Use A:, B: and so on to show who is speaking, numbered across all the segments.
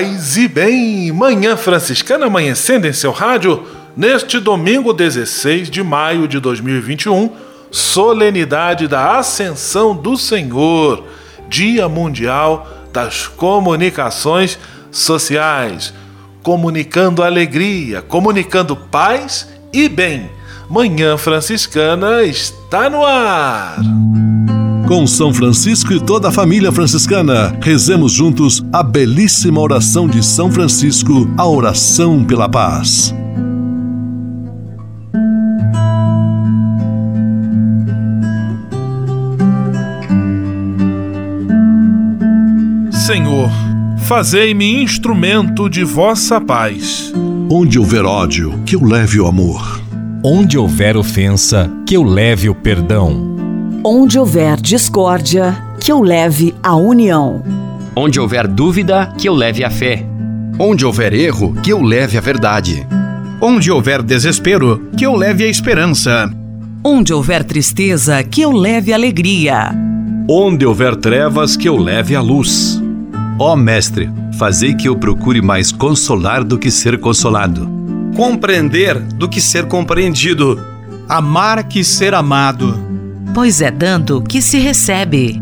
A: Paz e bem, Manhã Franciscana amanhecendo em seu rádio neste domingo 16 de maio de 2021, solenidade da Ascensão do Senhor, Dia Mundial das Comunicações Sociais, comunicando alegria, comunicando paz e bem. Manhã Franciscana está no ar.
B: Com São Francisco e toda a família franciscana, rezemos juntos a belíssima oração de São Francisco, a oração pela paz.
A: Senhor, fazei-me instrumento de vossa paz.
B: Onde houver ódio, que eu leve o amor.
C: Onde houver ofensa, que eu leve o perdão.
D: Onde houver discórdia, que eu leve a união.
E: Onde houver dúvida, que eu leve a fé.
F: Onde houver erro, que eu leve a verdade.
G: Onde houver desespero, que eu leve a esperança.
H: Onde houver tristeza, que eu leve alegria.
I: Onde houver trevas, que eu leve a luz.
J: Ó Mestre, fazei que eu procure mais consolar do que ser consolado.
K: Compreender do que ser compreendido.
L: Amar que ser amado.
H: Pois é dando que se recebe.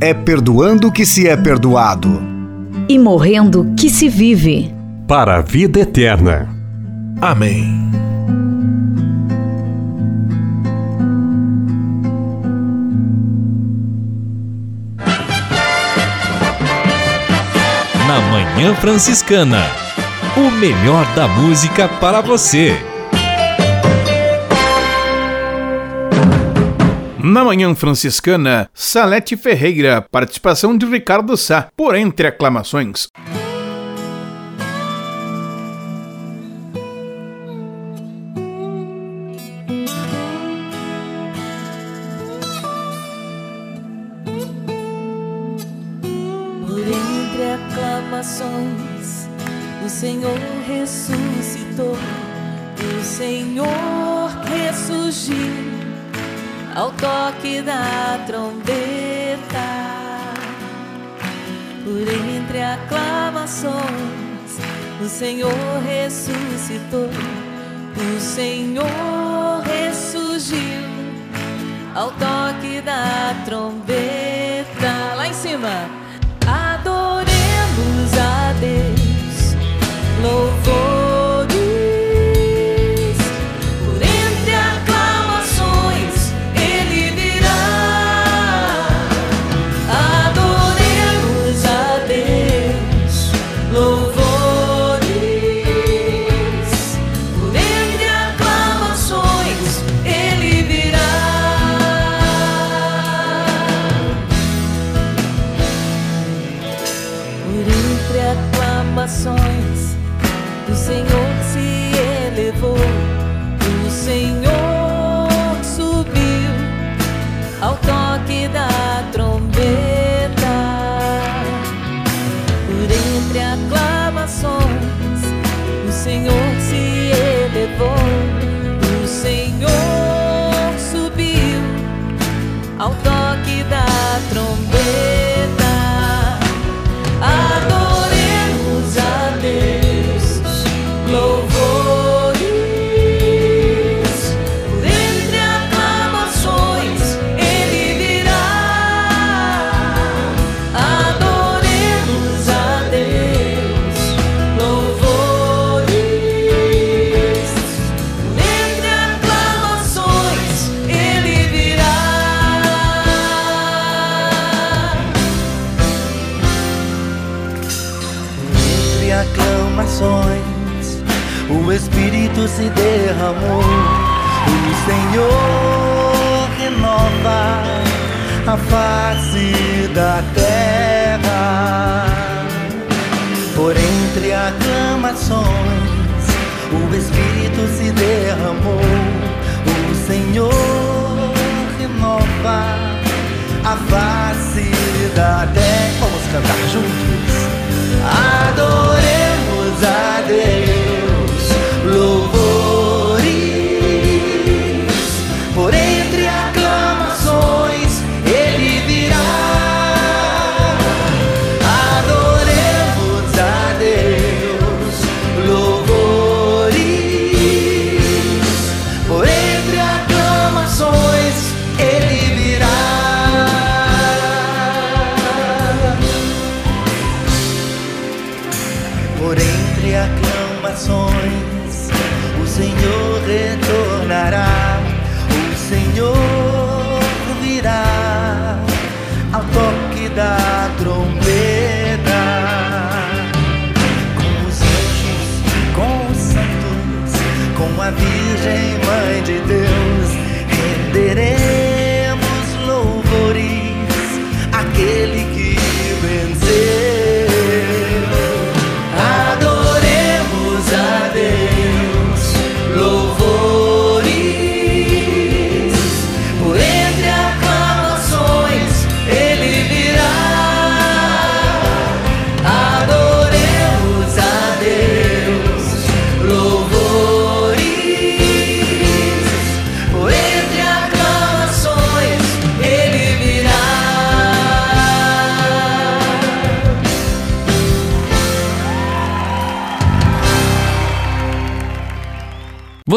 M: É perdoando que se é perdoado.
N: E morrendo que se vive.
O: Para a vida eterna.
A: Amém.
C: Na Manhã Franciscana. O melhor da música para você.
G: Na Manhã Franciscana, Salete Ferreira, participação de Ricardo Sá, por entre aclamações.
P: Por entre aclamações, o Senhor ressuscitou, o Senhor ressurgiu ao toque da trombeta. Por entre aclamações, o Senhor ressuscitou, o Senhor ressurgiu ao toque da trombeta. Lá em cima, adoremos a Deus, louvor.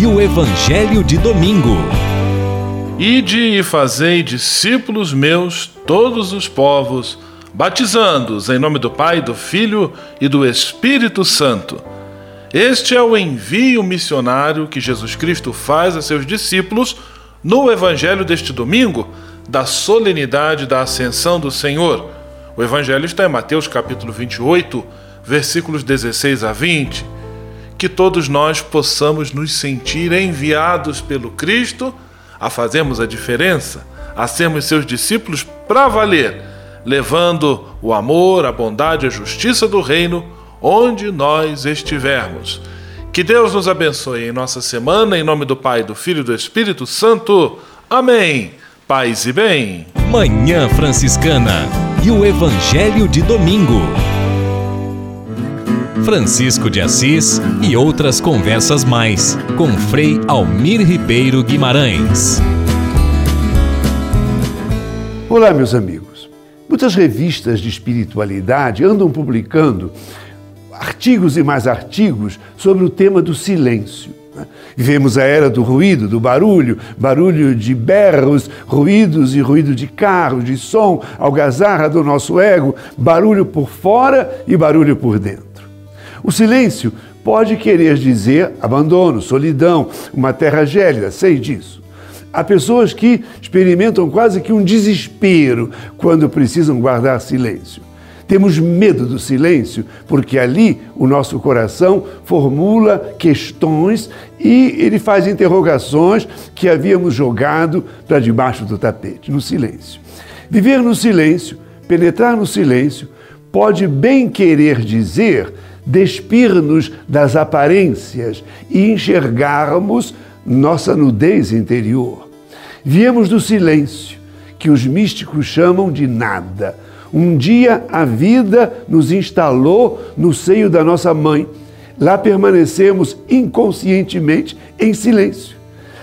C: e o Evangelho de Domingo.
A: Ide e fazei discípulos meus todos os povos, batizando-os em nome do Pai, do Filho e do Espírito Santo. Este é o envio missionário que Jesus Cristo faz a seus discípulos no Evangelho deste domingo, da solenidade da Ascensão do Senhor. O Evangelho está em Mateus capítulo 28, versículos 16 a 20 que todos nós possamos nos sentir enviados pelo Cristo a fazermos a diferença, a sermos seus discípulos para valer, levando o amor, a bondade, a justiça do reino onde nós estivermos. Que Deus nos abençoe em nossa semana, em nome do Pai, do Filho e do Espírito Santo. Amém. Paz e bem.
C: Manhã Franciscana e o Evangelho de Domingo. Francisco de Assis e outras conversas mais com Frei Almir Ribeiro Guimarães.
Q: Olá, meus amigos. Muitas revistas de espiritualidade andam publicando artigos e mais artigos sobre o tema do silêncio. Vivemos a era do ruído, do barulho, barulho de berros, ruídos e ruído de carros, de som, algazarra do nosso ego, barulho por fora e barulho por dentro. O silêncio pode querer dizer abandono, solidão, uma terra gélida, sei disso. Há pessoas que experimentam quase que um desespero quando precisam guardar silêncio. Temos medo do silêncio porque ali o nosso coração formula questões e ele faz interrogações que havíamos jogado para debaixo do tapete, no silêncio. Viver no silêncio, penetrar no silêncio, pode bem querer dizer despir-nos das aparências e enxergarmos nossa nudez interior. Viemos do silêncio, que os místicos chamam de nada. Um dia a vida nos instalou no seio da nossa mãe. Lá permanecemos inconscientemente em silêncio.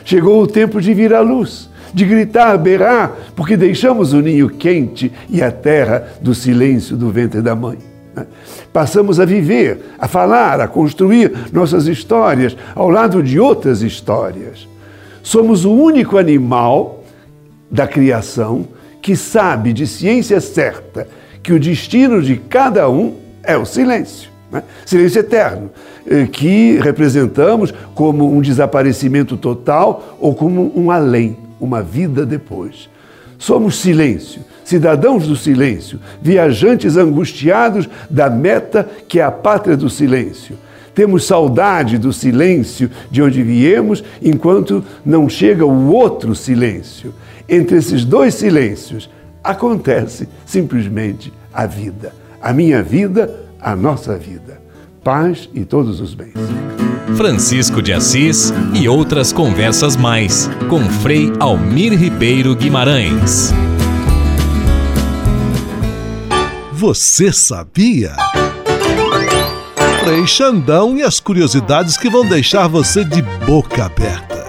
Q: Chegou o tempo de vir à luz, de gritar, berrar, porque deixamos o ninho quente e a terra do silêncio do ventre da mãe. Passamos a viver, a falar, a construir nossas histórias ao lado de outras histórias. Somos o único animal da criação que sabe de ciência certa que o destino de cada um é o silêncio. Né? Silêncio eterno, eh, que representamos como um desaparecimento total ou como um além, uma vida depois. Somos silêncio, cidadãos do silêncio, viajantes angustiados da meta que é a pátria do silêncio. Temos saudade do silêncio de onde viemos, enquanto não chega o outro silêncio. Entre esses dois silêncios acontece simplesmente a vida. A minha vida, a nossa vida. Paz e todos os bens.
C: Francisco de Assis e outras conversas mais com Frei Almir Ribeiro Guimarães.
B: Você sabia? Frei Xandão e as curiosidades que vão deixar você de boca aberta.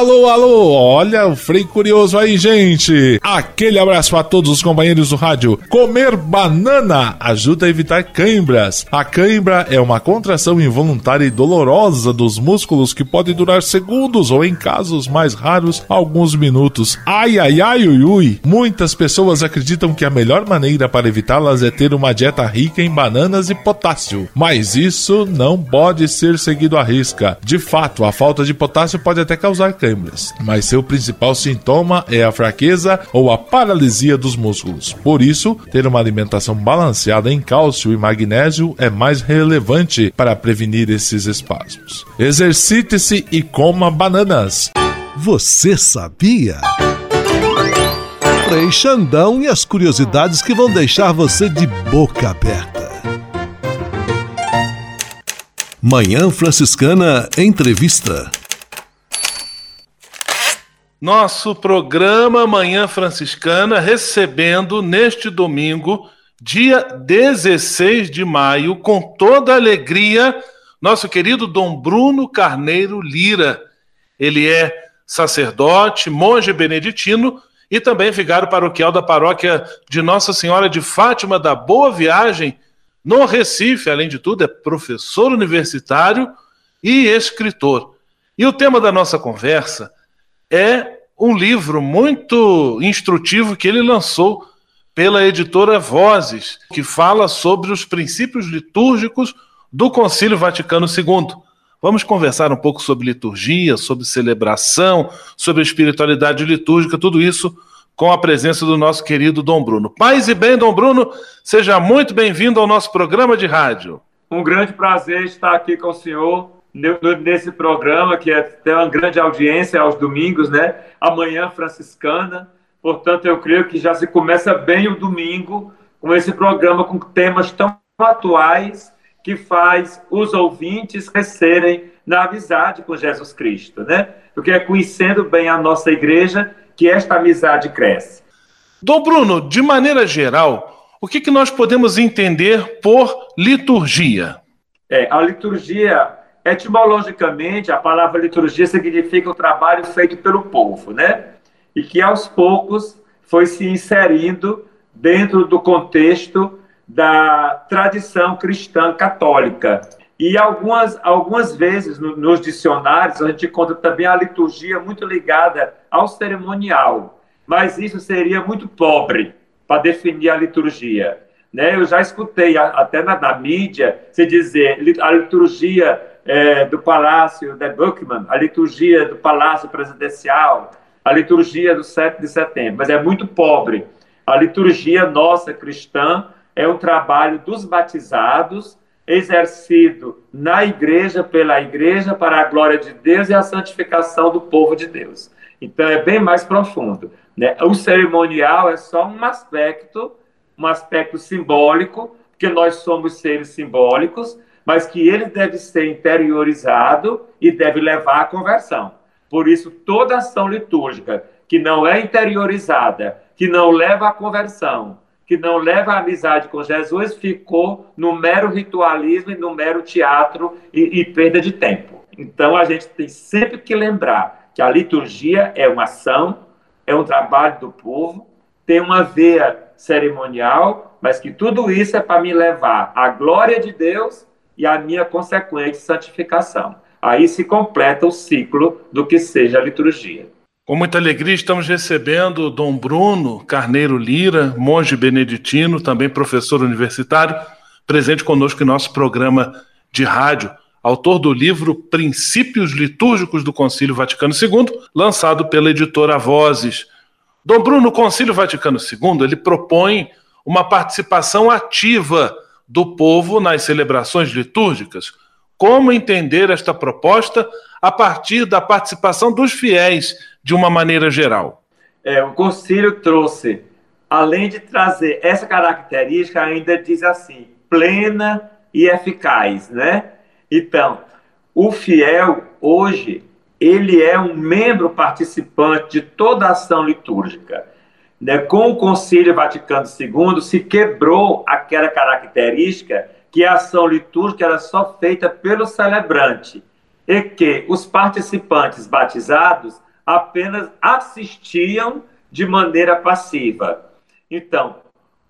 A: Alô, alô, olha o Frei Curioso aí, gente. Aquele abraço a todos os companheiros do rádio. Comer banana ajuda a evitar cãibras. A cãibra é uma contração involuntária e dolorosa dos músculos que pode durar segundos ou, em casos mais raros, alguns minutos. Ai, ai, ai, ui, ui. Muitas pessoas acreditam que a melhor maneira para evitá-las é ter uma dieta rica em bananas e potássio. Mas isso não pode ser seguido à risca. De fato, a falta de potássio pode até causar mas seu principal sintoma é a fraqueza ou a paralisia dos músculos. Por isso, ter uma alimentação balanceada em cálcio e magnésio é mais relevante para prevenir esses espasmos. Exercite-se e coma bananas.
B: Você sabia? Frei Xandão e as curiosidades que vão deixar você de boca aberta. Manhã Franciscana Entrevista.
A: Nosso programa Manhã Franciscana recebendo neste domingo, dia 16 de maio, com toda alegria, nosso querido Dom Bruno Carneiro Lira. Ele é sacerdote, monge beneditino e também vigário paroquial da paróquia de Nossa Senhora de Fátima da Boa Viagem, no Recife. Além de tudo, é professor universitário e escritor. E o tema da nossa conversa é um livro muito instrutivo que ele lançou pela editora Vozes, que fala sobre os princípios litúrgicos do Concílio Vaticano II. Vamos conversar um pouco sobre liturgia, sobre celebração, sobre espiritualidade litúrgica, tudo isso com a presença do nosso querido Dom Bruno. Paz e bem, Dom Bruno, seja muito bem-vindo ao nosso programa de rádio.
R: Um grande prazer estar aqui com o senhor nesse programa, que é, tem uma grande audiência aos domingos, né? Amanhã franciscana. Portanto, eu creio que já se começa bem o domingo com esse programa com temas tão atuais que faz os ouvintes crescerem na amizade com Jesus Cristo, né? Porque é conhecendo bem a nossa igreja que esta amizade cresce.
A: Dom Bruno, de maneira geral, o que, que nós podemos entender por liturgia?
R: É, a liturgia Etimologicamente, a palavra liturgia significa o trabalho feito pelo povo, né? E que aos poucos foi se inserindo dentro do contexto da tradição cristã católica. E algumas, algumas vezes no, nos dicionários a gente encontra também a liturgia muito ligada ao cerimonial, mas isso seria muito pobre para definir a liturgia. Né? Eu já escutei até na, na mídia se dizer a liturgia é, do Palácio de Buckingham, a liturgia do Palácio Presidencial, a liturgia do 7 de setembro, mas é muito pobre. A liturgia nossa cristã é um trabalho dos batizados, exercido na igreja, pela igreja, para a glória de Deus e a santificação do povo de Deus. Então é bem mais profundo. Né? O cerimonial é só um aspecto, um aspecto simbólico, porque nós somos seres simbólicos, mas que ele deve ser interiorizado e deve levar à conversão. Por isso, toda ação litúrgica que não é interiorizada, que não leva à conversão, que não leva à amizade com Jesus, ficou no mero ritualismo e no mero teatro e, e perda de tempo. Então, a gente tem sempre que lembrar que a liturgia é uma ação, é um trabalho do povo, tem uma veia cerimonial, mas que tudo isso é para me levar à glória de Deus e a minha consequente santificação. Aí se completa o ciclo do que seja a liturgia.
A: Com muita alegria, estamos recebendo Dom Bruno Carneiro Lira, monge beneditino, também professor universitário, presente conosco em nosso programa de rádio, autor do livro Princípios Litúrgicos do Concílio Vaticano II, lançado pela editora Vozes. Dom Bruno, o Concílio Vaticano II, ele propõe uma participação ativa do povo nas celebrações litúrgicas. Como entender esta proposta a partir da participação dos fiéis de uma maneira geral?
R: É, o concílio trouxe, além de trazer essa característica, ainda diz assim, plena e eficaz, né? Então, o fiel hoje, ele é um membro participante de toda a ação litúrgica. Né? Com o Concílio Vaticano II se quebrou aquela característica que a ação litúrgica era só feita pelo celebrante e que os participantes batizados apenas assistiam de maneira passiva. Então,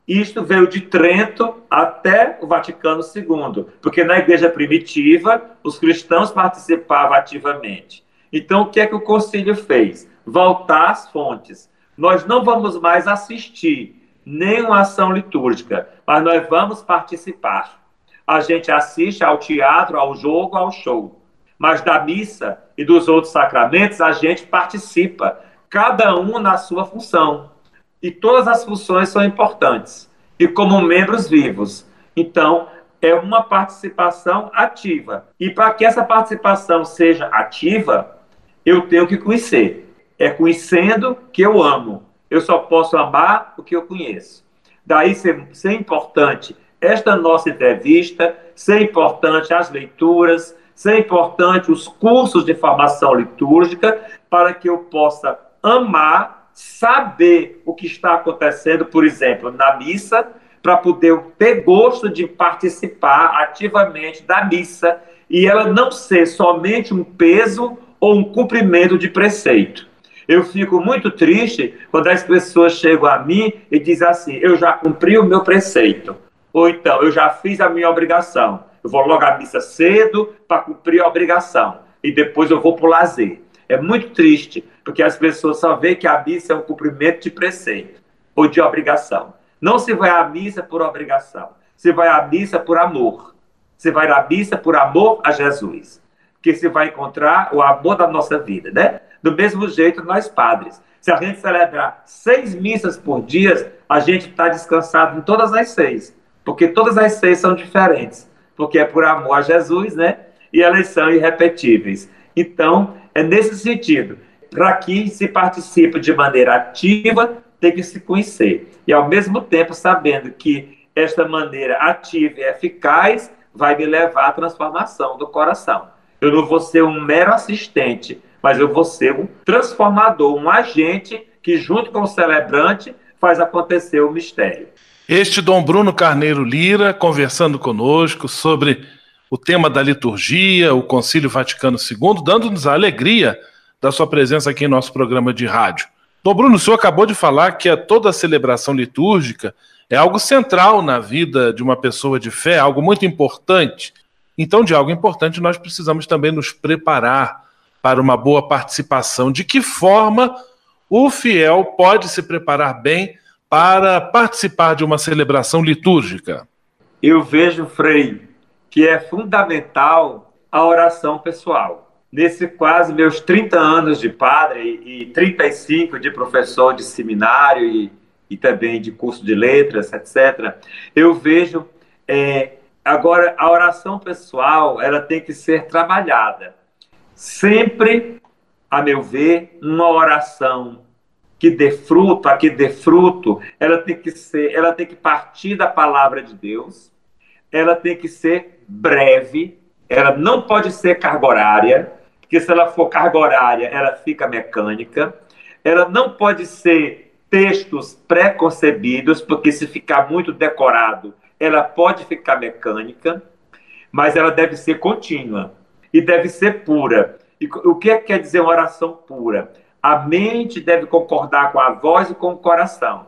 R: isto veio de Trento até o Vaticano II, porque na igreja primitiva os cristãos participavam ativamente. Então, o que é que o concílio fez? Voltar às fontes. Nós não vamos mais assistir nenhuma ação litúrgica, mas nós vamos participar. A gente assiste ao teatro, ao jogo, ao show mas da missa e dos outros sacramentos a gente participa, cada um na sua função. E todas as funções são importantes, e como membros vivos. Então, é uma participação ativa. E para que essa participação seja ativa, eu tenho que conhecer. É conhecendo que eu amo. Eu só posso amar o que eu conheço. Daí ser, ser importante esta nossa entrevista, ser importante as leituras, ser importante os cursos de formação litúrgica para que eu possa amar, saber o que está acontecendo, por exemplo, na missa, para poder ter gosto de participar ativamente da missa e ela não ser somente um peso ou um cumprimento de preceito. Eu fico muito triste quando as pessoas chegam a mim e dizem assim: eu já cumpri o meu preceito, ou então eu já fiz a minha obrigação. Eu vou logo à missa cedo para cumprir a obrigação e depois eu vou para o lazer. É muito triste, porque as pessoas só veem que a missa é um cumprimento de preceito ou de obrigação. Não se vai à missa por obrigação, se vai à missa por amor. Você vai à missa por amor a Jesus, que se vai encontrar o amor da nossa vida, né? Do mesmo jeito, nós padres. Se a gente celebrar seis missas por dia, a gente está descansado em todas as seis, porque todas as seis são diferentes porque é por amor a Jesus, né? E elas são irrepetíveis. Então, é nesse sentido. Para que se participe de maneira ativa, tem que se conhecer. E, ao mesmo tempo, sabendo que esta maneira ativa e eficaz vai me levar à transformação do coração. Eu não vou ser um mero assistente, mas eu vou ser um transformador, um agente que, junto com o celebrante, faz acontecer o mistério.
A: Este Dom Bruno Carneiro Lira conversando conosco sobre o tema da liturgia, o Concílio Vaticano II, dando-nos a alegria da sua presença aqui em nosso programa de rádio. Dom Bruno, o senhor acabou de falar que toda a celebração litúrgica é algo central na vida de uma pessoa de fé, algo muito importante. Então, de algo importante, nós precisamos também nos preparar para uma boa participação. De que forma o fiel pode se preparar bem para participar de uma celebração litúrgica?
R: Eu vejo, Frei, que é fundamental a oração pessoal. Nesse quase meus 30 anos de padre e 35 de professor de seminário e, e também de curso de letras, etc., eu vejo é, agora a oração pessoal ela tem que ser trabalhada. Sempre, a meu ver, uma oração que dê fruto, a que dê fruto, ela tem que ser, ela tem que partir da palavra de Deus, ela tem que ser breve, ela não pode ser carga horária, porque se ela for carga horária, ela fica mecânica, ela não pode ser textos pré-concebidos, porque se ficar muito decorado, ela pode ficar mecânica, mas ela deve ser contínua e deve ser pura. E o que, é que quer dizer uma oração pura? A mente deve concordar com a voz e com o coração.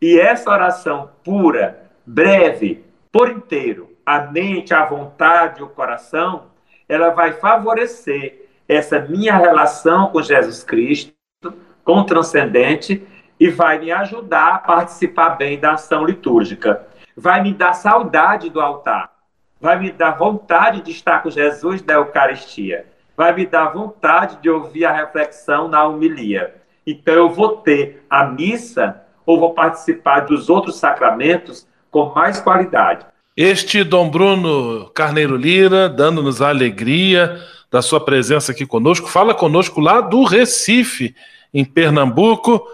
R: E essa oração pura, breve, por inteiro, a mente, a vontade o coração, ela vai favorecer essa minha relação com Jesus Cristo, com o transcendente e vai me ajudar a participar bem da ação litúrgica. Vai me dar saudade do altar, vai me dar vontade de estar com Jesus na Eucaristia, vai me dar vontade de ouvir a reflexão na homilia. Então eu vou ter a missa ou vou participar dos outros sacramentos com mais qualidade.
A: Este Dom Bruno Carneiro Lira, dando-nos a alegria da sua presença aqui conosco, fala conosco lá do Recife, em Pernambuco,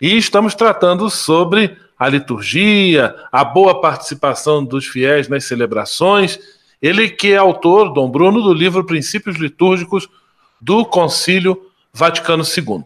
A: e estamos tratando sobre a liturgia, a boa participação dos fiéis nas celebrações. Ele que é autor, Dom Bruno, do livro Princípios Litúrgicos do Concílio Vaticano II.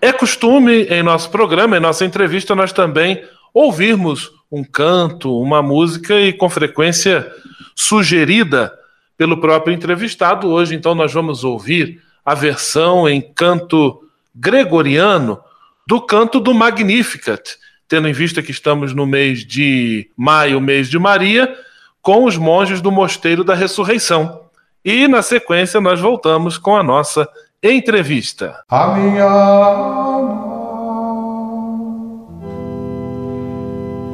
A: É costume em nosso programa, em nossa entrevista, nós também ouvirmos um canto, uma música e com frequência sugerida pelo próprio entrevistado. Hoje, então, nós vamos ouvir a versão em canto gregoriano do canto do Magnificat, tendo em vista que estamos no mês de maio, mês de Maria, com os monges do Mosteiro da Ressurreição. E na sequência nós voltamos com a nossa entrevista.
S: A minha alma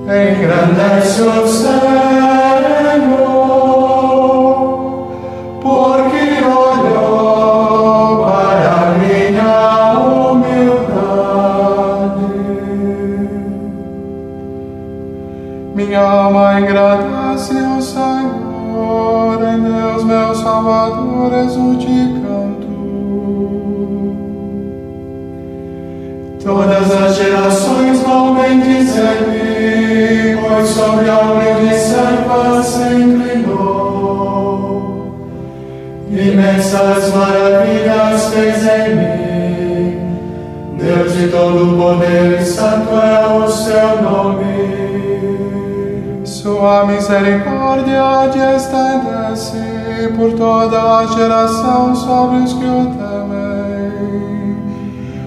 S: engrandece o Senhor, Minha alma engrandece o Senhor, em Deus meu Salvador exulte canto. Todas as gerações vão bendizer-me, pois sobre a humilde serva se inclinou. Imensas maravilhas fez em mim, Deus de todo poder, santo é o seu nome. Sua misericórdia estende-se por toda a geração sobre os que o temem.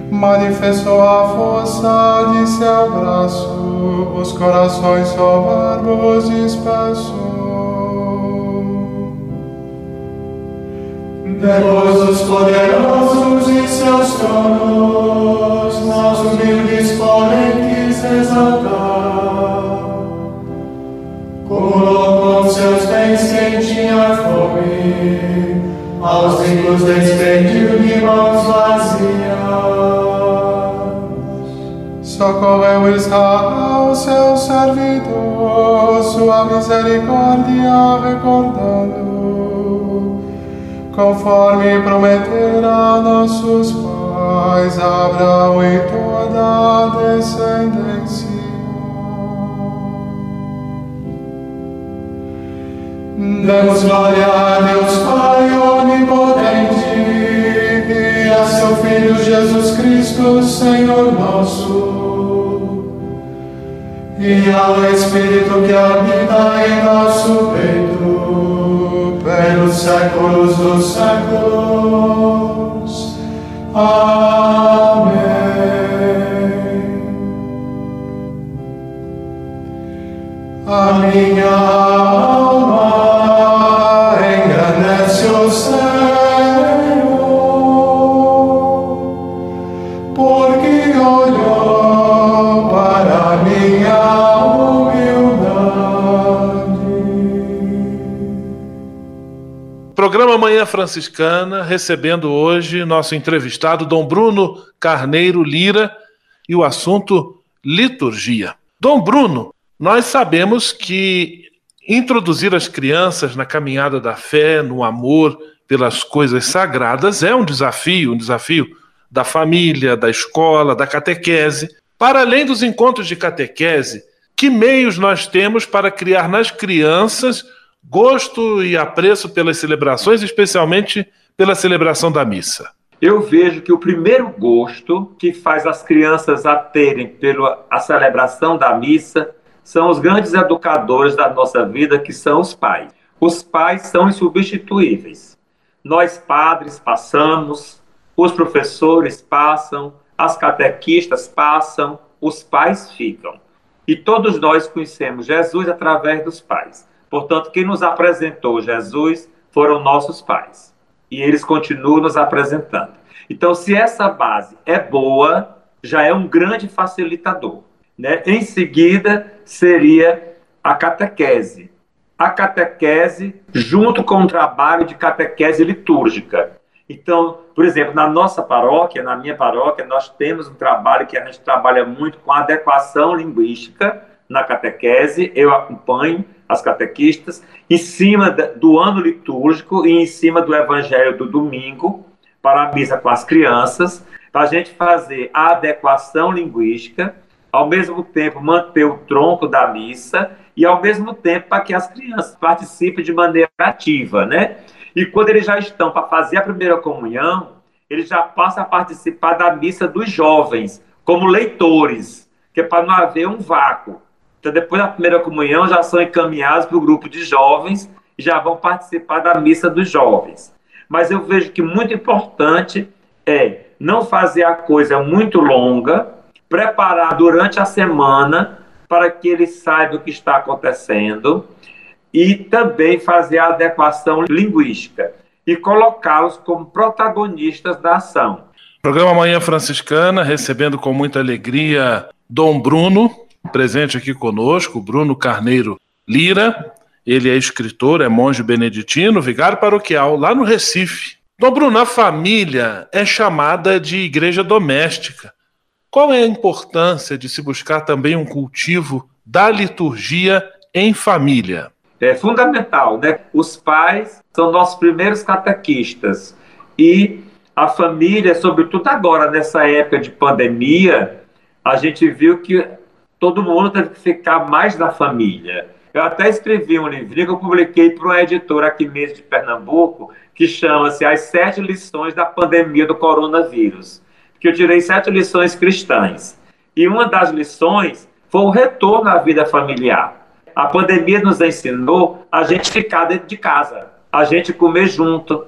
S: Manifestou a força de seu braço, os corações soberbos dispersou. Depois os poderosos em seus tronos, nós humildes porém quis exaltar. Aos ricos despediu de mãos vazias. Socorreu Israel, seu servidor, sua misericórdia recordando, conforme prometera nossos pais, Abraão e toda a descendência. Damos glória a Deus Pai onipotente e a seu Filho Jesus Cristo, Senhor nosso, e ao Espírito que habita em nosso peito, pelos séculos dos séculos. Amém. A minha
A: Manhã Franciscana, recebendo hoje nosso entrevistado Dom Bruno Carneiro Lira e o assunto liturgia. Dom Bruno, nós sabemos que introduzir as crianças na caminhada da fé, no amor pelas coisas sagradas é um desafio, um desafio da família, da escola, da catequese. Para além dos encontros de catequese, que meios nós temos para criar nas crianças gosto e apreço pelas celebrações, especialmente pela celebração da missa?
R: Eu vejo que o primeiro gosto que faz as crianças a terem pela a celebração da missa são os grandes educadores da nossa vida, que são os pais. Os pais são insubstituíveis. Nós, padres, passamos, os professores passam, as catequistas passam, os pais ficam. E todos nós conhecemos Jesus através dos pais. Portanto, quem nos apresentou Jesus foram nossos pais. E eles continuam nos apresentando. Então, se essa base é boa, já é um grande facilitador. Né? Em seguida, seria a catequese. A catequese, junto com o trabalho de catequese litúrgica. Então, por exemplo, na nossa paróquia, na minha paróquia, nós temos um trabalho que a gente trabalha muito com adequação linguística na catequese. Eu acompanho as catequistas em cima do ano litúrgico e em cima do evangelho do domingo para a missa com as crianças, para a gente fazer a adequação linguística, ao mesmo tempo manter o tronco da missa e ao mesmo tempo para que as crianças participem de maneira ativa, né? E quando eles já estão para fazer a primeira comunhão, eles já passam a participar da missa dos jovens, como leitores, que é para não haver um vácuo. Então, depois da primeira comunhão, já são encaminhados para o grupo de jovens e já vão participar da missa dos jovens. Mas eu vejo que muito importante é não fazer a coisa muito longa, preparar durante a semana para que eles saibam o que está acontecendo e também fazer a adequação linguística e colocá-los como protagonistas da ação.
A: Programa Manhã Franciscana, recebendo com muita alegria Dom Bruno, presente aqui conosco, Bruno Carneiro Lira. Ele é escritor, é monge beneditino, vigário paroquial lá no Recife. Dom Bruno, a família é chamada de igreja doméstica. Qual é a importância de se buscar também um cultivo da liturgia em família?
R: É fundamental, né? Os pais são nossos primeiros catequistas e a família, sobretudo agora nessa época de pandemia, a gente viu que todo mundo teve que ficar mais na família. Eu até escrevi um livrinho que eu publiquei para uma editora aqui mesmo de Pernambuco, que chama-se As Sete Lições da Pandemia do Coronavírus, que eu tirei sete lições cristãs. E uma das lições foi o retorno à vida familiar. A pandemia nos ensinou a gente ficar dentro de casa, a gente comer junto,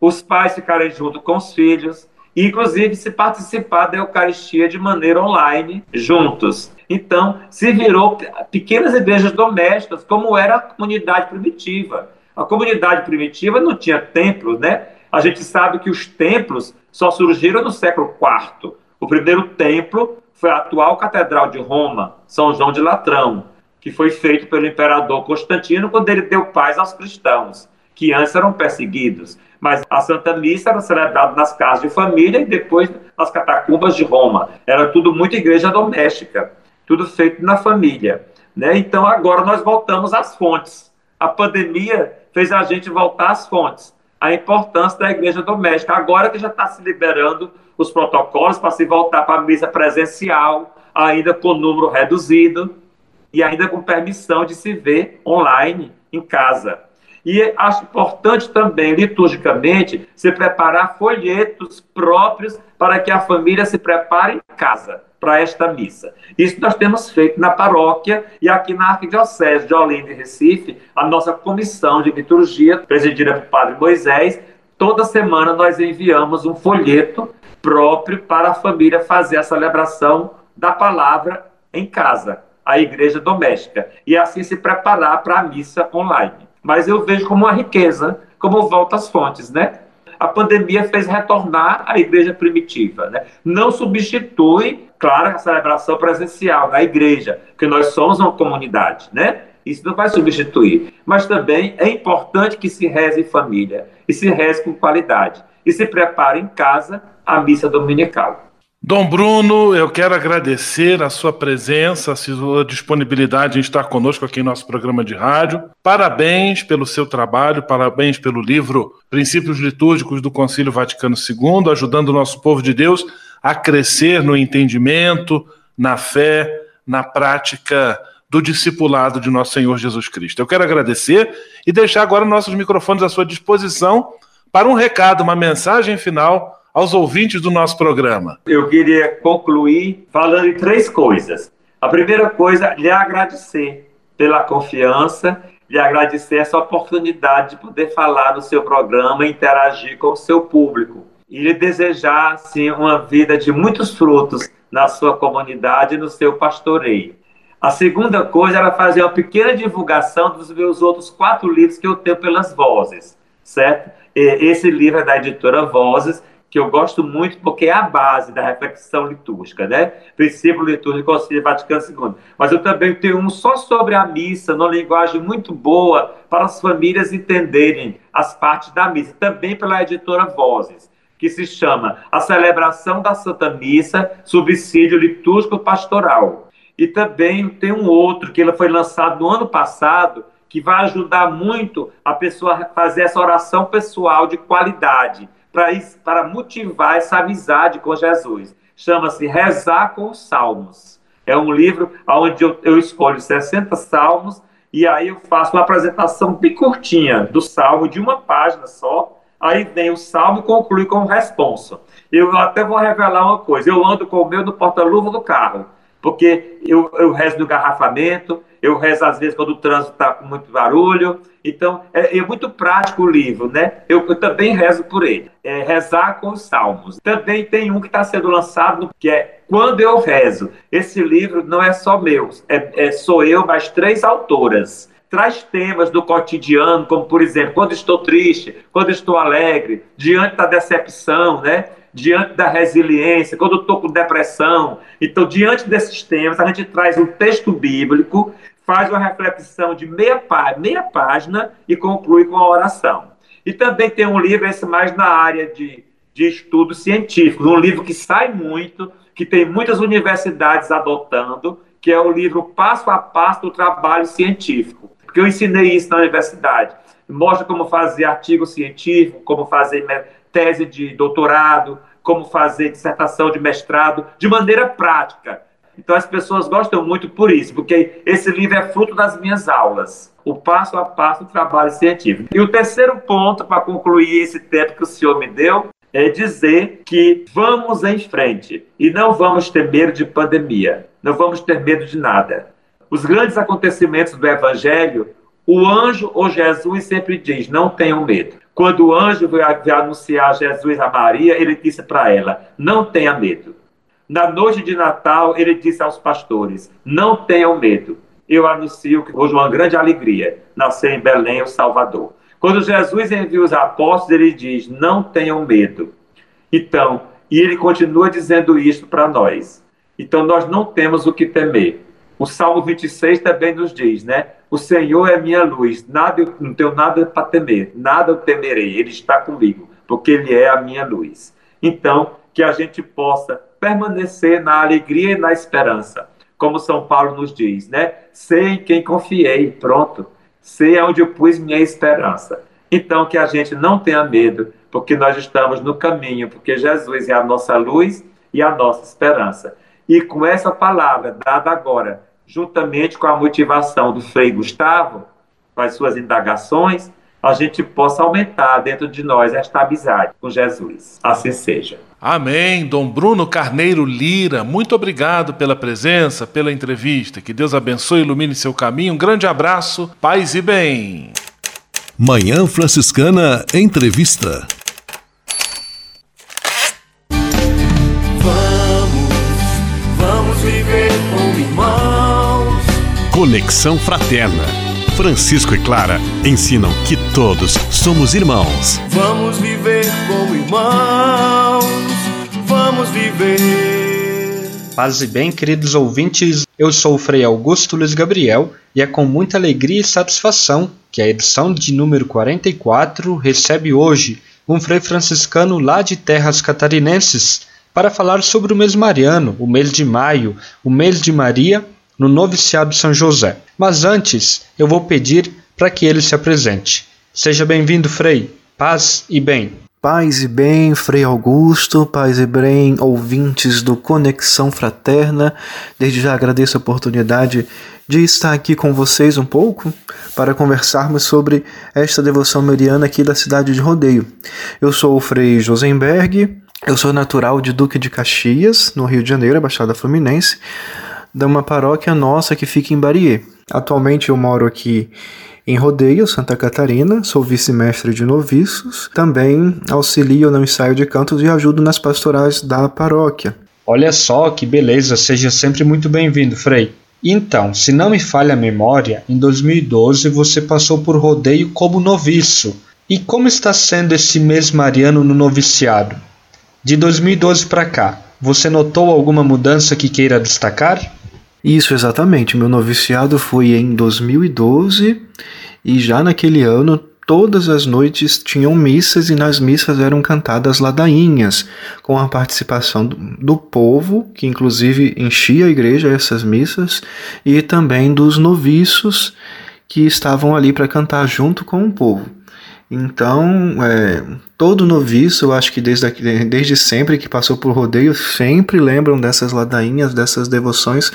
R: os pais ficarem junto com os filhos, inclusive se participar da Eucaristia de maneira online, juntos. Então, se virou pequenas igrejas domésticas, como era a comunidade primitiva. A comunidade primitiva não tinha templos, né? A gente sabe que os templos só surgiram no século IV. O primeiro templo foi a atual Catedral de Roma, São João de Latrão, que foi feito pelo imperador Constantino quando ele deu paz aos cristãos, que antes eram perseguidos. Mas a Santa Missa era celebrada nas casas de família e depois nas catacumbas de Roma. Era tudo muito igreja doméstica tudo feito na família. Né? Então, agora nós voltamos às fontes. A pandemia fez a gente voltar às fontes. A importância da igreja doméstica. Agora que já está se liberando os protocolos para se voltar para a missa presencial, ainda com número reduzido e ainda com permissão de se ver online em casa. E acho importante também, liturgicamente, se preparar folhetos próprios para que a família se prepare em casa para esta missa. Isso nós temos feito na paróquia e aqui na Arquidiocese de Olinda e Recife, a nossa comissão de liturgia, presidida pelo Padre Moisés, toda semana nós enviamos um folheto próprio para a família fazer a celebração da palavra em casa, a igreja doméstica, e assim se preparar para a missa online. Mas eu vejo como uma riqueza, como volta às fontes, né? a pandemia fez retornar à igreja primitiva. Né? Não substitui, claro, a celebração presencial da igreja, porque nós somos uma comunidade, né? Isso não vai substituir. Mas também é importante que se reze em família e se reze com qualidade. E se prepare em casa a missa dominical.
A: Dom Bruno, eu quero agradecer a sua presença, a sua disponibilidade em estar conosco aqui em nosso programa de rádio. Parabéns pelo seu trabalho, parabéns pelo livro Princípios Litúrgicos do Concílio Vaticano II, ajudando o nosso povo de Deus a crescer no entendimento, na fé, na prática do discipulado de nosso Senhor Jesus Cristo. Eu quero agradecer e deixar agora nossos microfones à sua disposição para um recado, uma mensagem final aos ouvintes do nosso programa?
R: Eu queria concluir falando em três coisas. A primeira coisa, lhe agradecer pela confiança, lhe agradecer essa oportunidade de poder falar no seu programa interagir com o seu público. E lhe desejar, assim, uma vida de muitos frutos na sua comunidade e no seu pastoreio. A segunda coisa era fazer uma pequena divulgação dos meus outros quatro livros que eu tenho pelas vozes, certo? Esse livro é da editora Vozes, que eu gosto muito porque é a base da reflexão litúrgica, né? Princípio litúrgico Concílio Vaticano II. Mas eu também tenho um só sobre a missa, numa linguagem muito boa para as famílias entenderem as partes da missa, também pela editora Vozes, que se chama A Celebração da Santa Missa, Subsídio Litúrgico Pastoral. E também tem um outro que foi lançado no ano passado, que vai ajudar muito a pessoa a fazer essa oração pessoal de qualidade para motivar essa amizade com Jesus. Chama-se Rezar com os Salmos. É um livro onde eu, eu escolho 60 salmos e aí eu faço uma apresentação bem curtinha do salmo, de uma página só. Aí vem o salmo e conclui com o responso. Eu até vou revelar uma coisa: eu ando com o meu no porta-luva do carro, porque eu, eu rezo no garrafamento, eu rezo às vezes quando o trânsito está com muito barulho. Então, é, é, muito prático o livro, né? Eu, eu também rezo por ele. É Rezar com os Salmos. Também tem um que está sendo lançado, que é Quando Eu Rezo. Esse livro não é só meu, é, é sou eu, mas três autoras traz temas do cotidiano, como por exemplo, quando estou triste, quando estou alegre, diante da decepção, né? diante da resiliência, quando estou com depressão. Então, diante desses temas, a gente traz um texto bíblico faz uma reflexão de meia, pá meia página e conclui com a oração. E também tem um livro, esse mais na área de, de estudos científicos, um livro que sai muito, que tem muitas universidades adotando, que é o livro Passo a Passo do Trabalho Científico. Porque eu ensinei isso na universidade. Mostra como fazer artigo científico, como fazer tese de doutorado, como fazer dissertação de mestrado, de maneira prática então as pessoas gostam muito por isso, porque esse livro é fruto das minhas aulas, o passo a passo do trabalho científico. E o terceiro ponto para concluir esse tempo que o senhor me deu é dizer que vamos em frente e não vamos ter medo de pandemia, não vamos ter medo de nada. Os grandes acontecimentos do Evangelho, o anjo ou Jesus sempre diz: não tenham medo. Quando o anjo veio anunciar Jesus a Maria, ele disse para ela: não tenha medo. Na noite de Natal, ele disse aos pastores: Não tenham medo. Eu anuncio que hoje uma grande alegria nascer em Belém, o Salvador. Quando Jesus envia os apóstolos, ele diz: Não tenham medo. Então, e ele continua dizendo isso para nós. Então, nós não temos o que temer. O Salmo 26 também nos diz, né? O Senhor é minha luz, nada não tenho nada para temer, nada eu temerei, Ele está comigo, porque Ele é a minha luz. Então, que a gente possa permanecer na alegria e na esperança. Como São Paulo nos diz, né? Sei em quem confiei, pronto. Sei onde eu pus minha esperança. Então, que a gente não tenha medo, porque nós estamos no caminho, porque Jesus é a nossa luz e a nossa esperança. E com essa palavra dada agora, juntamente com a motivação do Frei Gustavo, com as suas indagações, a gente possa aumentar dentro de nós esta amizade com Jesus. Assim seja.
A: Amém. Dom Bruno Carneiro Lira, muito obrigado pela presença, pela entrevista. Que Deus abençoe e ilumine seu caminho. Um grande abraço, paz e bem.
B: Manhã Franciscana Entrevista.
T: Vamos, vamos viver como irmãos.
O: Conexão Fraterna. Francisco e Clara ensinam que todos somos irmãos.
T: Vamos viver como irmãos vamos viver.
U: Paz e bem, queridos ouvintes, eu sou o Frei Augusto Luiz Gabriel e é com muita alegria e satisfação que a edição de número 44 recebe hoje um Frei franciscano lá de terras catarinenses para falar sobre o mês mariano, o mês de maio, o mês de Maria, no noviciado São José. Mas antes, eu vou pedir para que ele se apresente. Seja bem-vindo, Frei. Paz e bem.
V: Paz e bem, Frei Augusto, paz e bem, ouvintes do Conexão Fraterna. Desde já agradeço a oportunidade de estar aqui com vocês um pouco para conversarmos sobre esta devoção mariana aqui da cidade de Rodeio. Eu sou o Frei Josenberg, eu sou natural de Duque de Caxias, no Rio de Janeiro, Baixada Fluminense, de uma paróquia nossa que fica em Barier. Atualmente eu moro aqui em Rodeio, Santa Catarina, sou vice-mestre de noviços, também auxilio no ensaio de cantos e ajudo nas pastorais da paróquia.
U: Olha só que beleza, seja sempre muito bem-vindo, Frei. Então, se não me falha a memória, em 2012 você passou por rodeio como noviço. E como está sendo esse mês mariano no noviciado? De 2012 para cá, você notou alguma mudança que queira destacar?
V: Isso, exatamente. Meu noviciado foi em 2012 e já naquele ano todas as noites tinham missas e nas missas eram cantadas ladainhas, com a participação do, povo, que inclusive enchia a igreja essas missas, e também dos noviços que estavam ali para cantar junto com o povo. Então, é, todo noviço, eu acho que desde, desde sempre que passou por rodeio, sempre lembram dessas ladainhas, dessas devoções,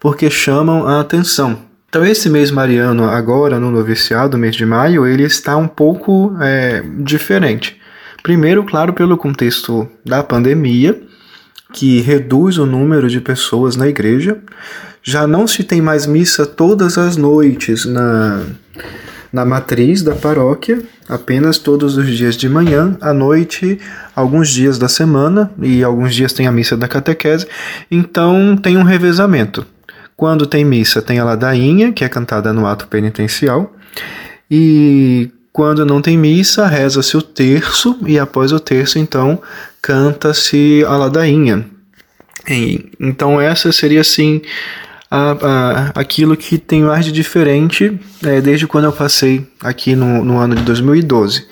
V: porque chamam a atenção. Então, esse mês mariano, agora no noviciado, mês de maio, ele está um pouco é, diferente. Primeiro, claro, pelo contexto da pandemia, que reduz o número de pessoas na igreja. Já não se tem mais missa todas as noites na na matriz da paróquia, apenas todos os dias de manhã, à noite, alguns dias da semana e alguns dias tem a missa da catequese. Então tem um revezamento. Quando tem missa, tem a ladainha, que é cantada no ato penitencial, e quando não tem missa, reza-se o terço e após o terço, então, canta-se a ladainha. E, então essa seria assim a, a, aquilo que tem mais de diferente é, desde quando eu passei aqui no, no ano de 2012.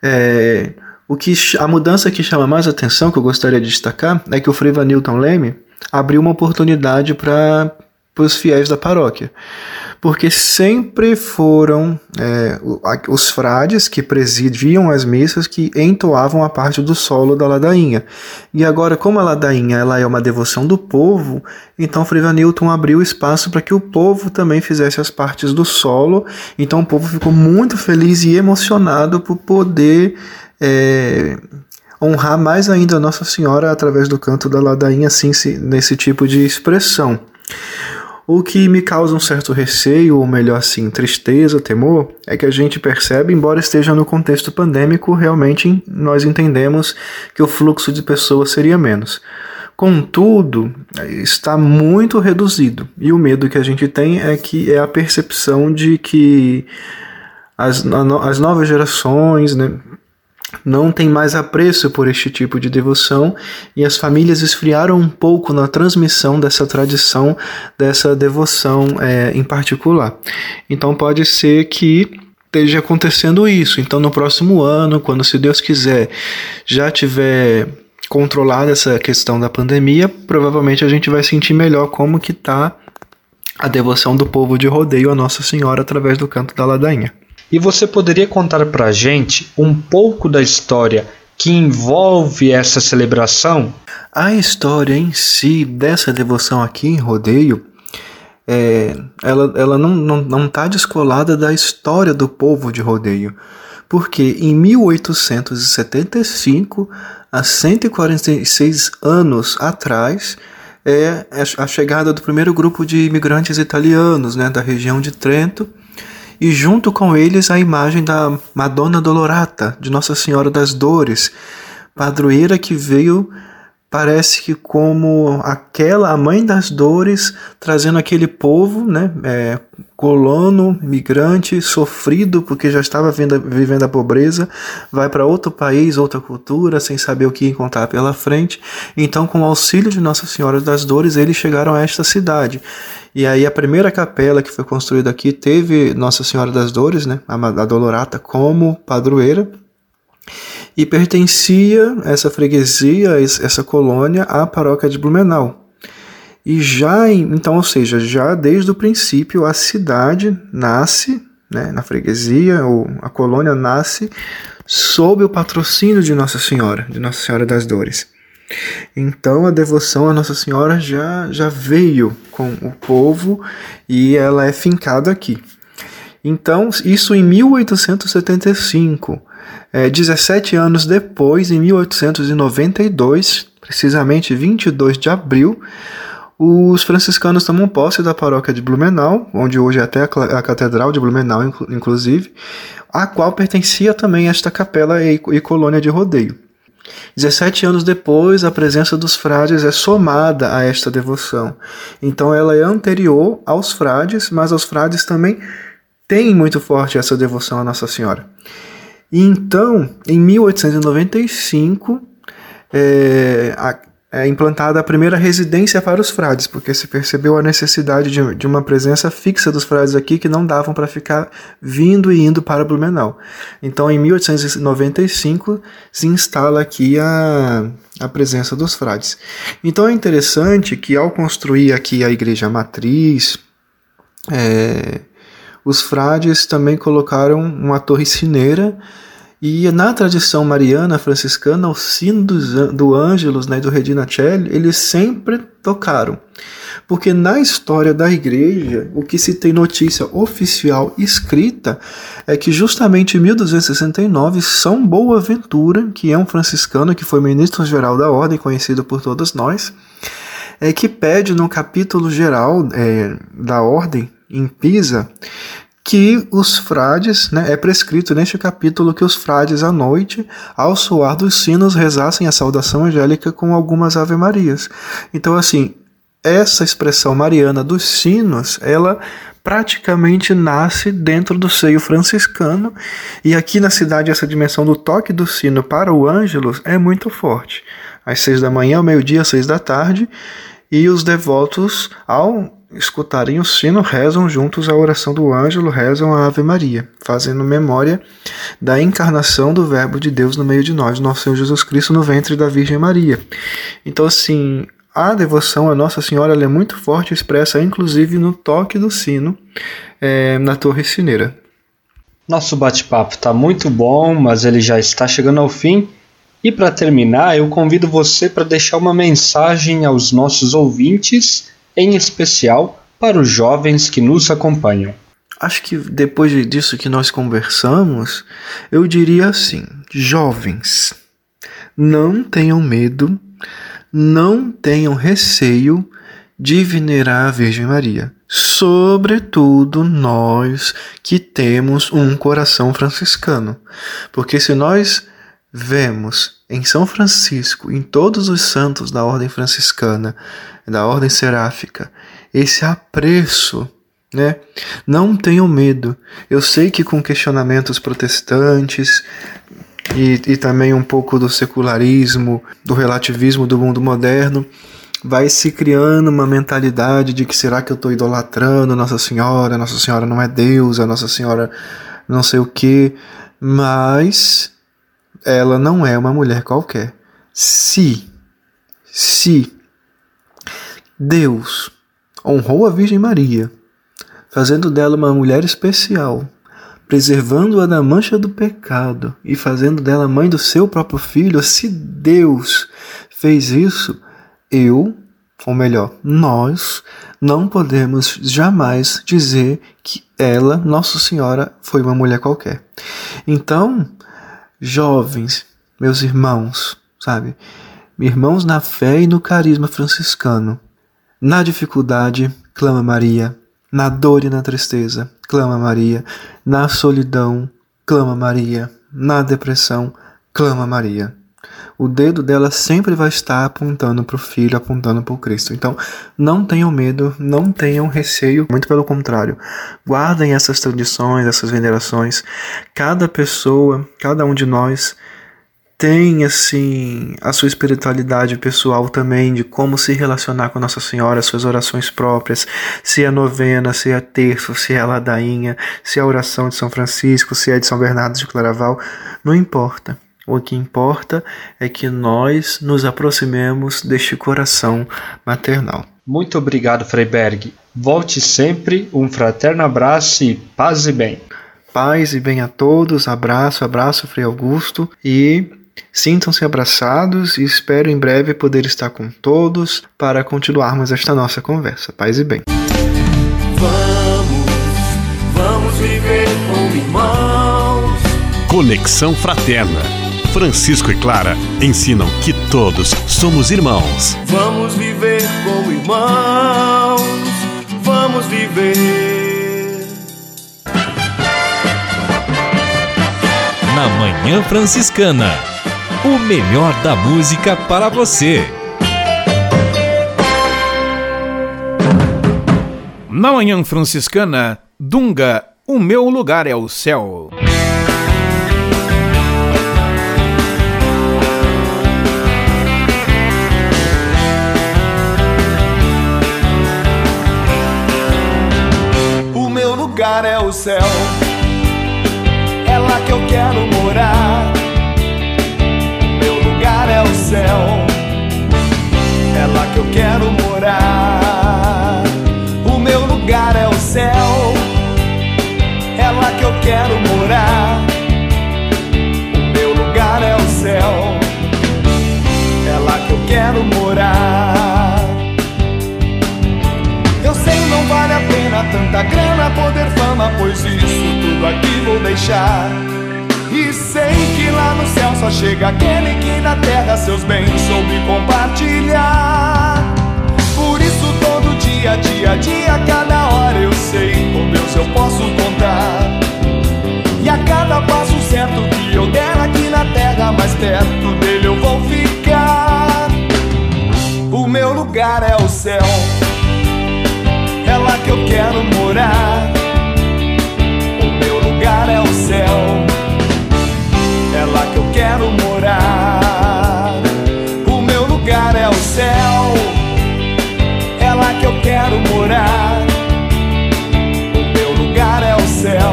V: É, o que, a mudança que chama mais atenção, que eu gostaria de destacar, é que o Frei Newton Leme abriu uma oportunidade para os fiéis da paróquia porque sempre foram é, os frades que presidiam as missas que entoavam a parte do solo da ladainha. E agora, como a ladainha ela é uma devoção do povo, então Friva Newton abriu espaço para que o povo também fizesse as partes do solo. Então o povo ficou muito feliz e emocionado por poder é, honrar mais ainda Nossa Senhora através do canto da ladainha, assim, nesse tipo de expressão. O que me causa um certo receio, ou melhor assim, tristeza, temor, é que a gente percebe, embora esteja no contexto pandêmico, realmente nós entendemos que o fluxo de pessoas seria menos. Contudo, está muito reduzido. E o medo que a gente tem é que é a percepção de que as, as novas gerações, né, não tem mais apreço por este tipo de devoção e as famílias esfriaram um pouco na transmissão dessa tradição, dessa devoção é, em particular. Então pode ser que esteja acontecendo isso. Então no próximo ano, quando se Deus quiser já tiver controlada essa questão da pandemia, provavelmente a gente vai sentir melhor como que está a devoção do povo de rodeio a Nossa Senhora através do canto da ladainha.
U: E você poderia contar para a gente um pouco da história que envolve essa celebração?
V: A história em si dessa devoção aqui em Rodeio, é, ela, ela não está não, não tá descolada da história do povo de Rodeio. Porque em 1875, há 146 anos atrás, é a chegada do primeiro grupo de imigrantes italianos né, da região de Trento e junto com eles a imagem da Madonna Dolorata, de Nossa Senhora das Dores, padroeira que veio parece que como aquela a mãe das dores trazendo aquele povo né é, colono migrante sofrido porque já estava vivendo, vivendo a pobreza vai para outro país outra cultura sem saber o que encontrar pela frente então com o auxílio de Nossa Senhora das Dores eles chegaram a esta cidade e aí a primeira capela que foi construída aqui teve Nossa Senhora das Dores, né, a Dolorata, como padroeira. E pertencia essa freguesia, essa colônia, à paróquia de Blumenau. E já, então, ou seja, já desde o princípio a cidade nasce, né, na freguesia, ou a colônia nasce sob o patrocínio de Nossa Senhora, de Nossa Senhora das Dores. Então a devoção a Nossa Senhora já, já veio com o povo e ela é fincada aqui. Então, isso em 1875. É, 17 anos depois, em 1892, precisamente 22 de abril, os franciscanos tomam posse da paróquia de Blumenau, onde hoje é até a Catedral de Blumenau, inclusive, a qual pertencia também esta capela e colônia de rodeio. 17 anos depois, a presença dos frades é somada a esta devoção. Então ela é anterior aos frades, mas os frades também têm muito forte essa devoção a Nossa Senhora. E então, em 1895, é, a, é implantada a primeira residência para os frades, porque se percebeu a necessidade de, de uma presença fixa dos frades aqui que não davam para ficar vindo e indo para Blumenau. Então, em 1895, se instala aqui a, a presença dos frades. Então, é interessante que ao construir aqui a igreja matriz, é, os frades também colocaram uma torre cineira e na tradição mariana franciscana, o sino do, do Ângelus né, do Regina Celli, eles sempre tocaram. Porque na história da igreja, o que se tem notícia oficial escrita é que justamente em 1269, São Boaventura, que é um franciscano que foi ministro-geral da ordem, conhecido por todos nós, é que pede no capítulo geral é, da ordem, em Pisa, que os frades, né, é prescrito neste capítulo que os frades à noite, ao soar dos sinos, rezassem a saudação angélica com algumas ave-marias. Então, assim, essa expressão mariana dos sinos, ela praticamente nasce dentro do seio franciscano, e aqui na cidade essa dimensão do toque do sino para o ângelos é muito forte. Às seis da manhã, ao meio-dia, às seis da tarde, e os devotos, ao escutarem o sino, rezam juntos a oração do ângelo, rezam a Ave Maria, fazendo memória da encarnação do Verbo de Deus no meio de nós, nosso Senhor Jesus Cristo no ventre da Virgem Maria. Então, assim, a devoção a Nossa Senhora é muito forte, expressa inclusive no toque do sino é, na Torre Sineira.
U: Nosso bate-papo está muito bom, mas ele já está chegando ao fim. E para terminar, eu convido você para deixar uma mensagem aos nossos ouvintes em especial para os jovens que nos acompanham.
V: Acho que depois disso que nós conversamos, eu diria assim: jovens, não tenham medo, não tenham receio de venerar a Virgem Maria. Sobretudo nós que temos um coração franciscano. Porque se nós vemos em São Francisco, em todos os santos da ordem franciscana, da ordem seráfica, esse apreço, né? Não tenham medo. Eu sei que com questionamentos protestantes e, e também um pouco do secularismo, do relativismo do mundo moderno, vai se criando uma mentalidade de que será que eu estou idolatrando Nossa Senhora, Nossa Senhora não é Deus, a Nossa Senhora não sei o que, mas ela não é uma mulher qualquer. Se, se Deus honrou a Virgem Maria, fazendo dela uma mulher especial, preservando-a da mancha do pecado e fazendo dela mãe do seu próprio filho, se Deus fez isso, eu, ou melhor, nós, não podemos jamais dizer que ela, Nossa Senhora, foi uma mulher qualquer. Então, jovens, meus irmãos, sabe? Irmãos na fé e no carisma franciscano. Na dificuldade, clama Maria. Na dor e na tristeza, clama Maria. Na solidão, clama Maria. Na depressão, clama Maria o dedo dela sempre vai estar apontando para o Filho, apontando para o Cristo. Então, não tenham medo, não tenham receio, muito pelo contrário. Guardem essas tradições, essas venerações. Cada pessoa, cada um de nós tem assim a sua espiritualidade pessoal também de como se relacionar com Nossa Senhora, suas orações próprias, se é novena, se é terço, se é ladainha, se é a oração de São Francisco, se é de São Bernardo de Claraval, não importa. O que importa é que nós nos aproximemos deste coração maternal.
U: Muito obrigado, Freiberg. Volte sempre, um fraterno abraço e paz e bem.
V: Paz e bem a todos, abraço, abraço, Frei Augusto, e sintam-se abraçados e espero em breve poder estar com todos para continuarmos esta nossa conversa. Paz e bem.
T: Vamos, vamos viver como irmãos.
O: Conexão Fraterna Francisco e Clara ensinam que todos somos irmãos.
T: Vamos viver como irmãos, vamos viver.
C: Na Manhã Franciscana, o melhor da música para você.
G: Na Manhã Franciscana, Dunga, o meu lugar é o céu.
T: Lugar é o céu. É lá que eu quero morar. Meu lugar é o céu. É lá que eu quero morar. Tudo aqui vou deixar. E sei que lá no céu só chega aquele que na terra seus bens soube compartilhar. Por isso todo dia, dia a dia, cada hora eu sei com Deus eu posso contar. E a cada passo certo que eu der aqui na terra, mais perto dele eu vou ficar. O meu lugar é o céu, é lá que eu quero morar. Eu quero morar. O meu lugar é o céu, é lá que eu quero morar. O meu lugar é o céu,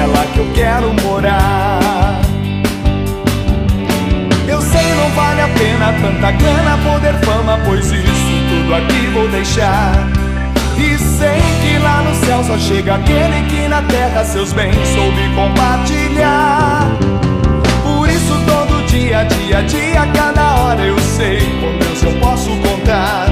T: é lá que eu quero morar. Eu sei não vale a pena tanta grana, poder, fama, pois isso tudo aqui vou deixar. Sei que lá no céu só chega aquele que na terra seus bens soube compartilhar. Por isso todo dia, dia dia, cada hora eu sei com Deus eu posso contar.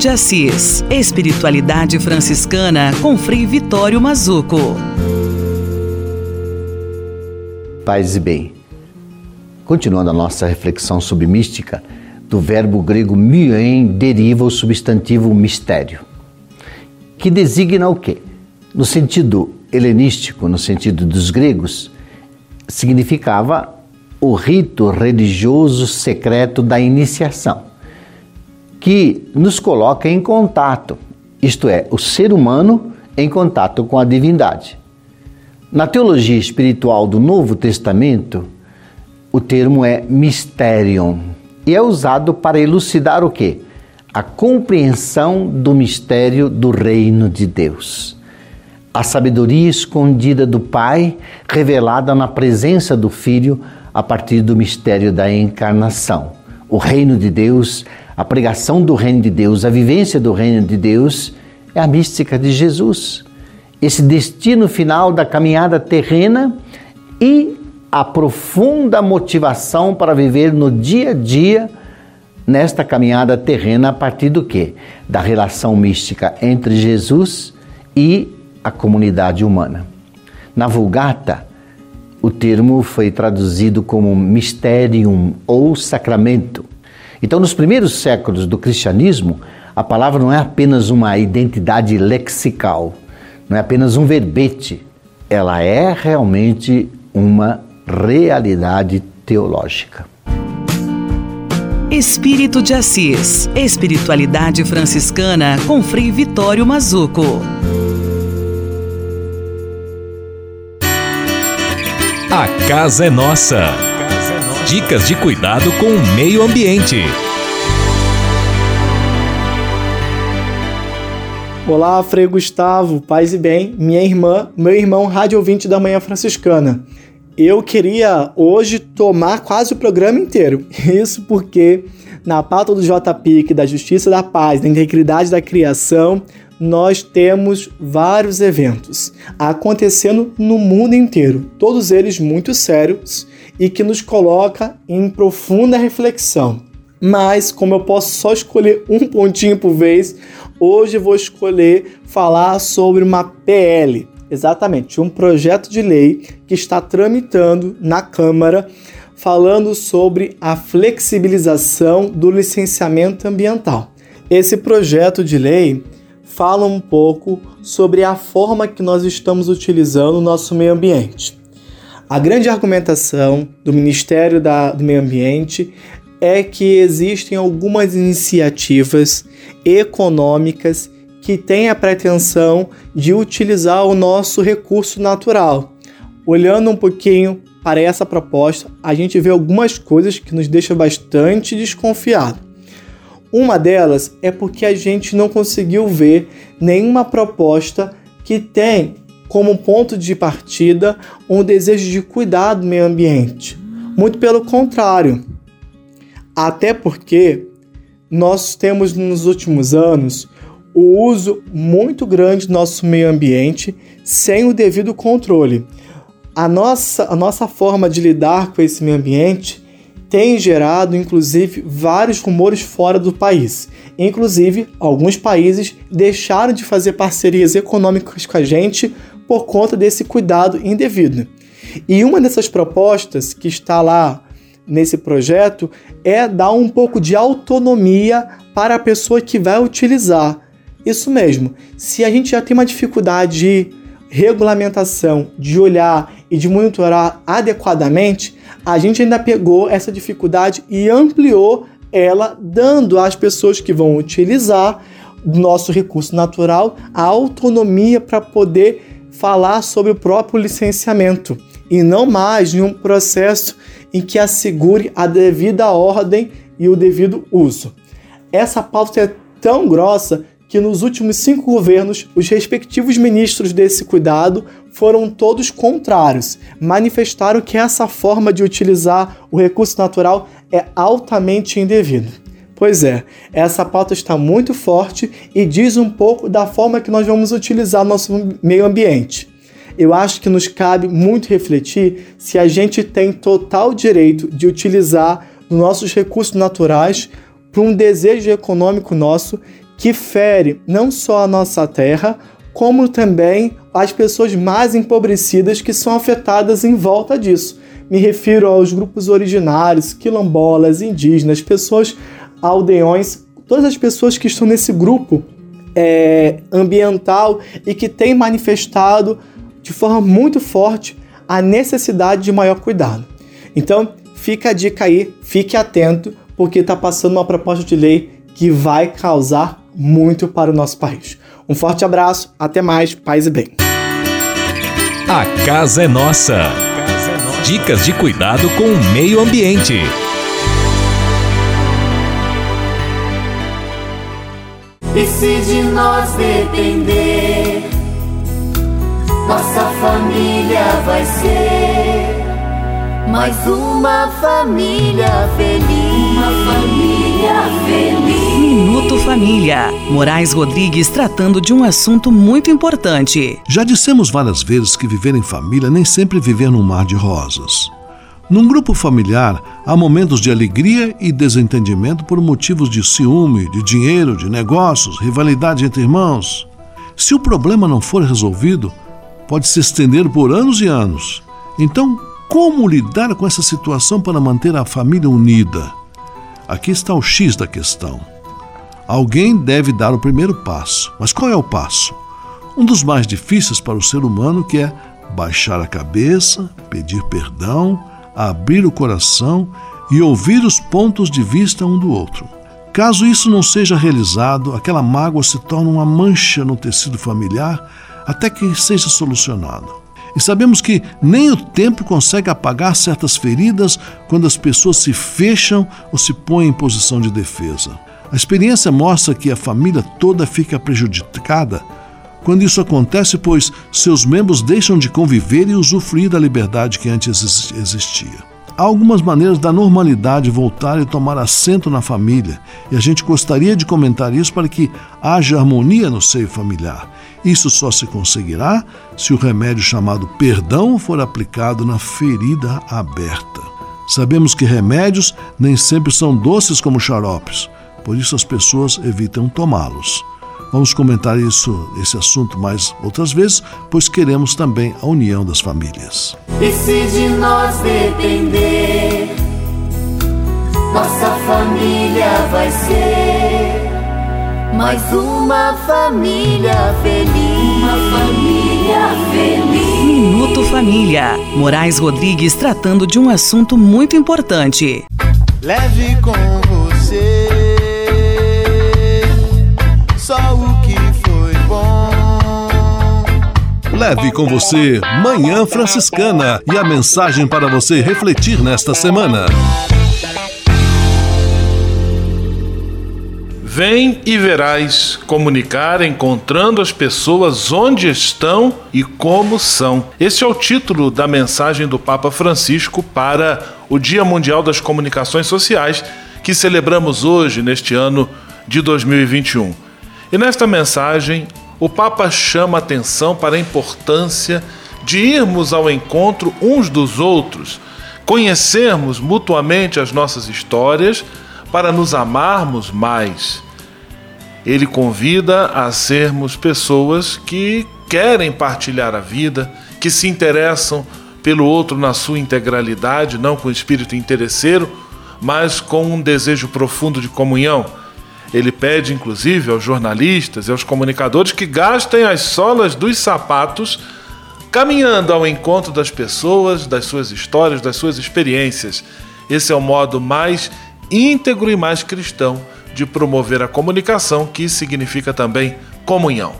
H: De Assis. Espiritualidade franciscana com Frei Vitório Mazuco.
W: Paz e bem. Continuando a nossa reflexão sobre mística, do verbo grego myen deriva o substantivo mistério, que designa o quê? No sentido helenístico, no sentido dos gregos, significava o rito religioso secreto da iniciação, que nos coloca em contato, isto é, o ser humano em contato com a divindade. Na teologia espiritual do Novo Testamento, o termo é mysterion e é usado para elucidar o quê? A compreensão do mistério do reino de Deus. A sabedoria escondida do Pai, revelada na presença do Filho a partir do mistério da encarnação. O reino de Deus, a pregação do reino de Deus, a vivência do reino de Deus é a mística de Jesus. Esse destino final da caminhada terrena e a profunda motivação para viver no dia a dia nesta caminhada terrena a partir do quê? Da relação mística entre Jesus e a comunidade humana. Na Vulgata, o termo foi traduzido como mysterium ou sacramento. Então, nos primeiros séculos do cristianismo, a palavra não é apenas uma identidade lexical, não é apenas um verbete, ela é realmente uma realidade teológica.
H: Espírito de Assis. Espiritualidade franciscana com Frei Vitório Mazuco.
C: A casa é nossa. Dicas de cuidado com o meio ambiente.
X: Olá, Frei Gustavo, paz e bem, minha irmã, meu irmão Rádio Ouvinte da Manhã Franciscana. Eu queria hoje tomar quase o programa inteiro. Isso porque na pauta do JPIC, da Justiça da Paz, da Integridade da Criação, nós temos vários eventos acontecendo no mundo inteiro, todos eles muito sérios e que nos coloca em profunda reflexão. Mas como eu posso só escolher um pontinho por vez, hoje vou escolher falar sobre uma PL, exatamente, um projeto de lei que está tramitando na Câmara falando sobre a flexibilização do licenciamento ambiental. Esse projeto de lei fala um pouco sobre a forma que nós estamos utilizando o nosso meio ambiente. A grande argumentação do Ministério da, do Meio Ambiente é que existem algumas iniciativas econômicas que têm a pretensão de utilizar o nosso recurso natural. Olhando um pouquinho para essa proposta, a gente vê algumas coisas que nos deixam bastante desconfiado. Uma delas é porque a gente não conseguiu ver nenhuma proposta que tem como ponto de partida um desejo de cuidar do meio ambiente. Muito pelo contrário. Até porque nós temos nos últimos anos o uso muito grande do nosso meio ambiente sem o devido controle a nossa, a nossa forma de lidar com esse meio ambiente tem gerado, inclusive, vários rumores fora do país. Inclusive, alguns países deixaram de fazer parcerias econômicas com a gente por conta desse cuidado indevido. E uma dessas propostas que está lá nesse projeto é dar um pouco de autonomia para a pessoa que vai utilizar. Isso mesmo. Se a gente já tem uma dificuldade de regulamentação, de olhar e de monitorar adequadamente, a gente ainda pegou essa dificuldade e ampliou ela, dando às pessoas que vão utilizar nosso recurso natural a autonomia para poder falar sobre o próprio licenciamento e não mais em um processo em que assegure a devida ordem e o devido uso. Essa pauta é tão grossa que nos últimos cinco governos, os respectivos ministros desse cuidado foram todos contrários, manifestaram que essa forma de utilizar o recurso natural é altamente indevida. Pois é, essa pauta está muito forte e diz um pouco da forma que nós vamos utilizar nosso meio ambiente. Eu acho que nos cabe muito refletir se a gente tem total direito de utilizar nossos recursos naturais para um desejo econômico nosso que fere não só a nossa terra, como também as pessoas mais empobrecidas que são afetadas em volta disso. Me refiro aos grupos originários, quilombolas, indígenas, pessoas aldeões, todas as pessoas que estão nesse grupo é, ambiental e que têm manifestado de forma muito forte a necessidade de maior cuidado. Então, fica a dica aí, fique atento, porque está passando uma proposta de lei que vai causar muito para o nosso país. Um forte abraço, até mais, paz e bem.
C: A casa é nossa. Dicas de cuidado com o meio ambiente.
P: E se de nós depender, nossa família vai ser mais uma família feliz. Uma família feliz.
H: Minuto Família. Moraes Rodrigues tratando de um assunto muito importante.
B: Já dissemos várias vezes que viver em família nem sempre é viver num mar de rosas. Num grupo familiar, há momentos de alegria e desentendimento por motivos de ciúme, de dinheiro, de negócios, rivalidade entre irmãos. Se o problema não for resolvido, pode se estender por anos e anos. Então, como lidar com essa situação para manter a família unida? Aqui está o X da questão. Alguém deve dar o primeiro passo. Mas qual é o passo? Um dos mais difíceis para o ser humano que é baixar a cabeça, pedir perdão, a abrir o coração e ouvir os pontos de vista um do outro. Caso isso não seja realizado, aquela mágoa se torna uma mancha no tecido familiar até que seja solucionado. E sabemos que nem o tempo consegue apagar certas feridas quando as pessoas se fecham ou se põem em posição de defesa. A experiência mostra que a família toda fica prejudicada quando isso acontece, pois seus membros deixam de conviver e usufruir da liberdade que antes existia. Há algumas maneiras da normalidade voltar e tomar assento na família, e a gente gostaria de comentar isso para que haja harmonia no seio familiar. Isso só se conseguirá se o remédio chamado perdão for aplicado na ferida aberta. Sabemos que remédios nem sempre são doces como xaropes, por isso as pessoas evitam tomá-los. Vamos comentar isso, esse assunto mais outras vezes, pois queremos também a união das famílias.
P: E se de nós depender, nossa família vai ser mais uma família feliz. Uma família feliz.
H: Minuto Família. Moraes Rodrigues tratando de um assunto muito importante.
T: Leve com
B: Leve com você Manhã Franciscana e a mensagem para você refletir nesta semana.
A: Vem e verás comunicar encontrando as pessoas onde estão e como são. Esse é o título da mensagem do Papa Francisco para o Dia Mundial das Comunicações Sociais, que celebramos hoje, neste ano de 2021. E nesta mensagem, o Papa chama atenção para a importância de irmos ao encontro uns dos outros, conhecermos mutuamente as nossas histórias para nos amarmos mais. Ele convida a sermos pessoas que querem partilhar a vida, que se interessam pelo outro na sua integralidade, não com espírito interesseiro, mas com um desejo profundo de comunhão ele pede, inclusive, aos jornalistas e aos comunicadores que gastem as solas dos sapatos caminhando ao encontro das pessoas, das suas histórias, das suas experiências. Esse é o modo mais íntegro e mais cristão de promover a comunicação, que significa também comunhão.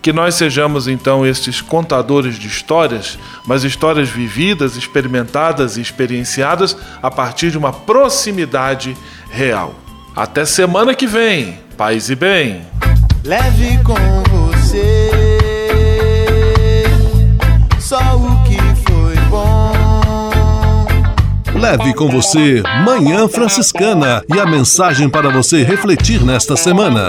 A: Que nós sejamos então estes contadores de histórias, mas histórias vividas, experimentadas e experienciadas a partir de uma proximidade real. Até semana que vem. Paz e bem.
T: Leve com você só o que foi bom.
B: Leve com você Manhã Franciscana e a mensagem para você refletir nesta semana.